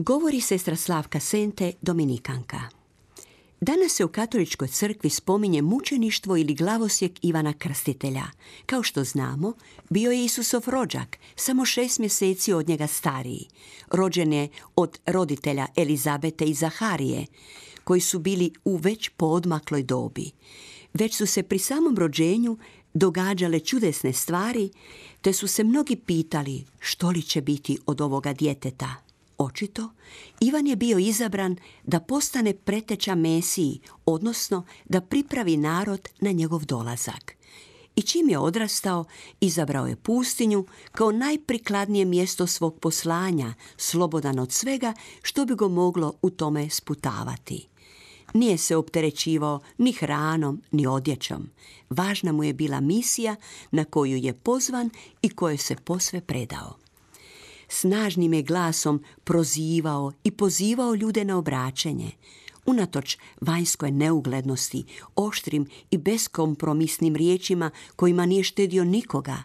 Govori sestra Slavka Sente, Dominikanka. Danas se u katoličkoj crkvi spominje mučeništvo ili glavosjek Ivana Krstitelja. Kao što znamo, bio je Isusov rođak, samo šest mjeseci od njega stariji. Rođen je od roditelja Elizabete i Zaharije, koji su bili u već poodmakloj dobi. Već su se pri samom rođenju događale čudesne stvari, te su se mnogi pitali što li će biti od ovoga djeteta. Očito, Ivan je bio izabran da postane preteča Mesiji, odnosno da pripravi narod na njegov dolazak. I čim je odrastao, izabrao je pustinju kao najprikladnije mjesto svog poslanja, slobodan od svega što bi go moglo u tome sputavati. Nije se opterećivao ni hranom, ni odjećom. Važna mu je bila misija na koju je pozvan i kojoj se posve predao snažnim je glasom prozivao i pozivao ljude na obraćenje. Unatoč vanjskoj neuglednosti, oštrim i beskompromisnim riječima kojima nije štedio nikoga,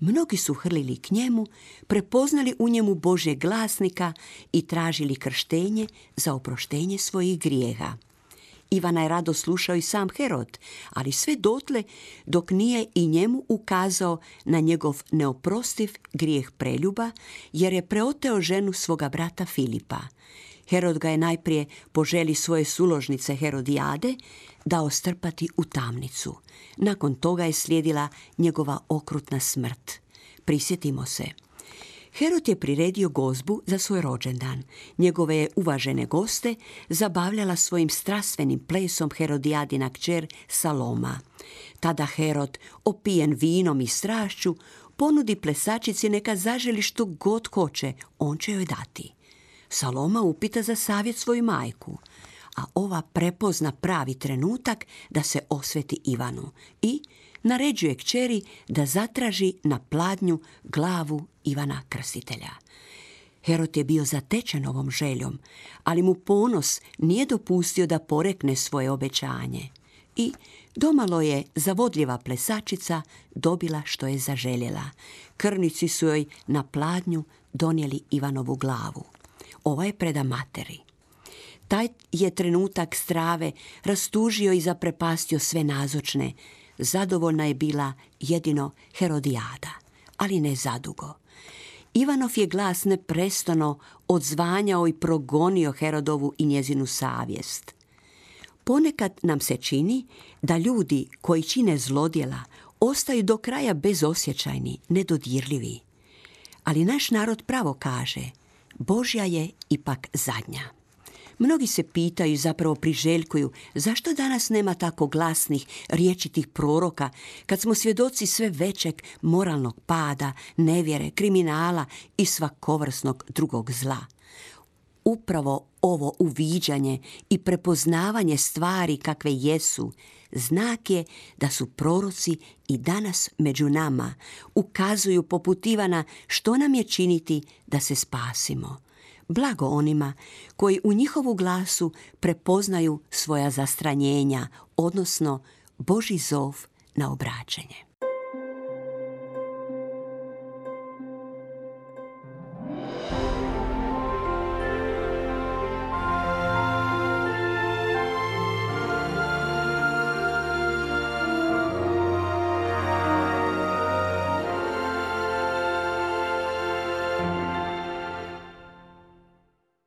mnogi su hrlili k njemu, prepoznali u njemu Božje glasnika i tražili krštenje za oproštenje svojih grijeha. Ivana je rado slušao i sam Herod, ali sve dotle dok nije i njemu ukazao na njegov neoprostiv grijeh preljuba, jer je preoteo ženu svoga brata Filipa. Herod ga je najprije po želi svoje suložnice Herodijade dao strpati u tamnicu. Nakon toga je slijedila njegova okrutna smrt. Prisjetimo se – Herod je priredio gozbu za svoj rođendan. Njegove je uvažene goste zabavljala svojim strastvenim plesom Herodijadina kćer Saloma. Tada Herod, opijen vinom i strašću, ponudi plesačici neka zaželi što god hoće, on će joj dati. Saloma upita za savjet svoju majku, a ova prepozna pravi trenutak da se osveti Ivanu i naređuje kćeri da zatraži na pladnju glavu Ivana Krstitelja. Herod je bio zatečen ovom željom, ali mu ponos nije dopustio da porekne svoje obećanje. I domalo je zavodljiva plesačica dobila što je zaželjela. Krnici su joj na pladnju donijeli Ivanovu glavu. Ova je preda materi. Taj je trenutak strave rastužio i zaprepastio sve nazočne, zadovoljna je bila jedino Herodijada, ali ne zadugo. Ivanov je glas neprestano odzvanjao i progonio Herodovu i njezinu savjest. Ponekad nam se čini da ljudi koji čine zlodjela ostaju do kraja bezosjećajni, nedodirljivi. Ali naš narod pravo kaže, Božja je ipak zadnja. Mnogi se pitaju, zapravo priželjkuju, zašto danas nema tako glasnih, riječitih proroka, kad smo svjedoci sve većeg moralnog pada, nevjere, kriminala i svakovrsnog drugog zla. Upravo ovo uviđanje i prepoznavanje stvari kakve jesu, znak je da su proroci i danas među nama, ukazuju poput Ivana što nam je činiti da se spasimo blago onima koji u njihovu glasu prepoznaju svoja zastranjenja, odnosno Boži zov na obraćenje.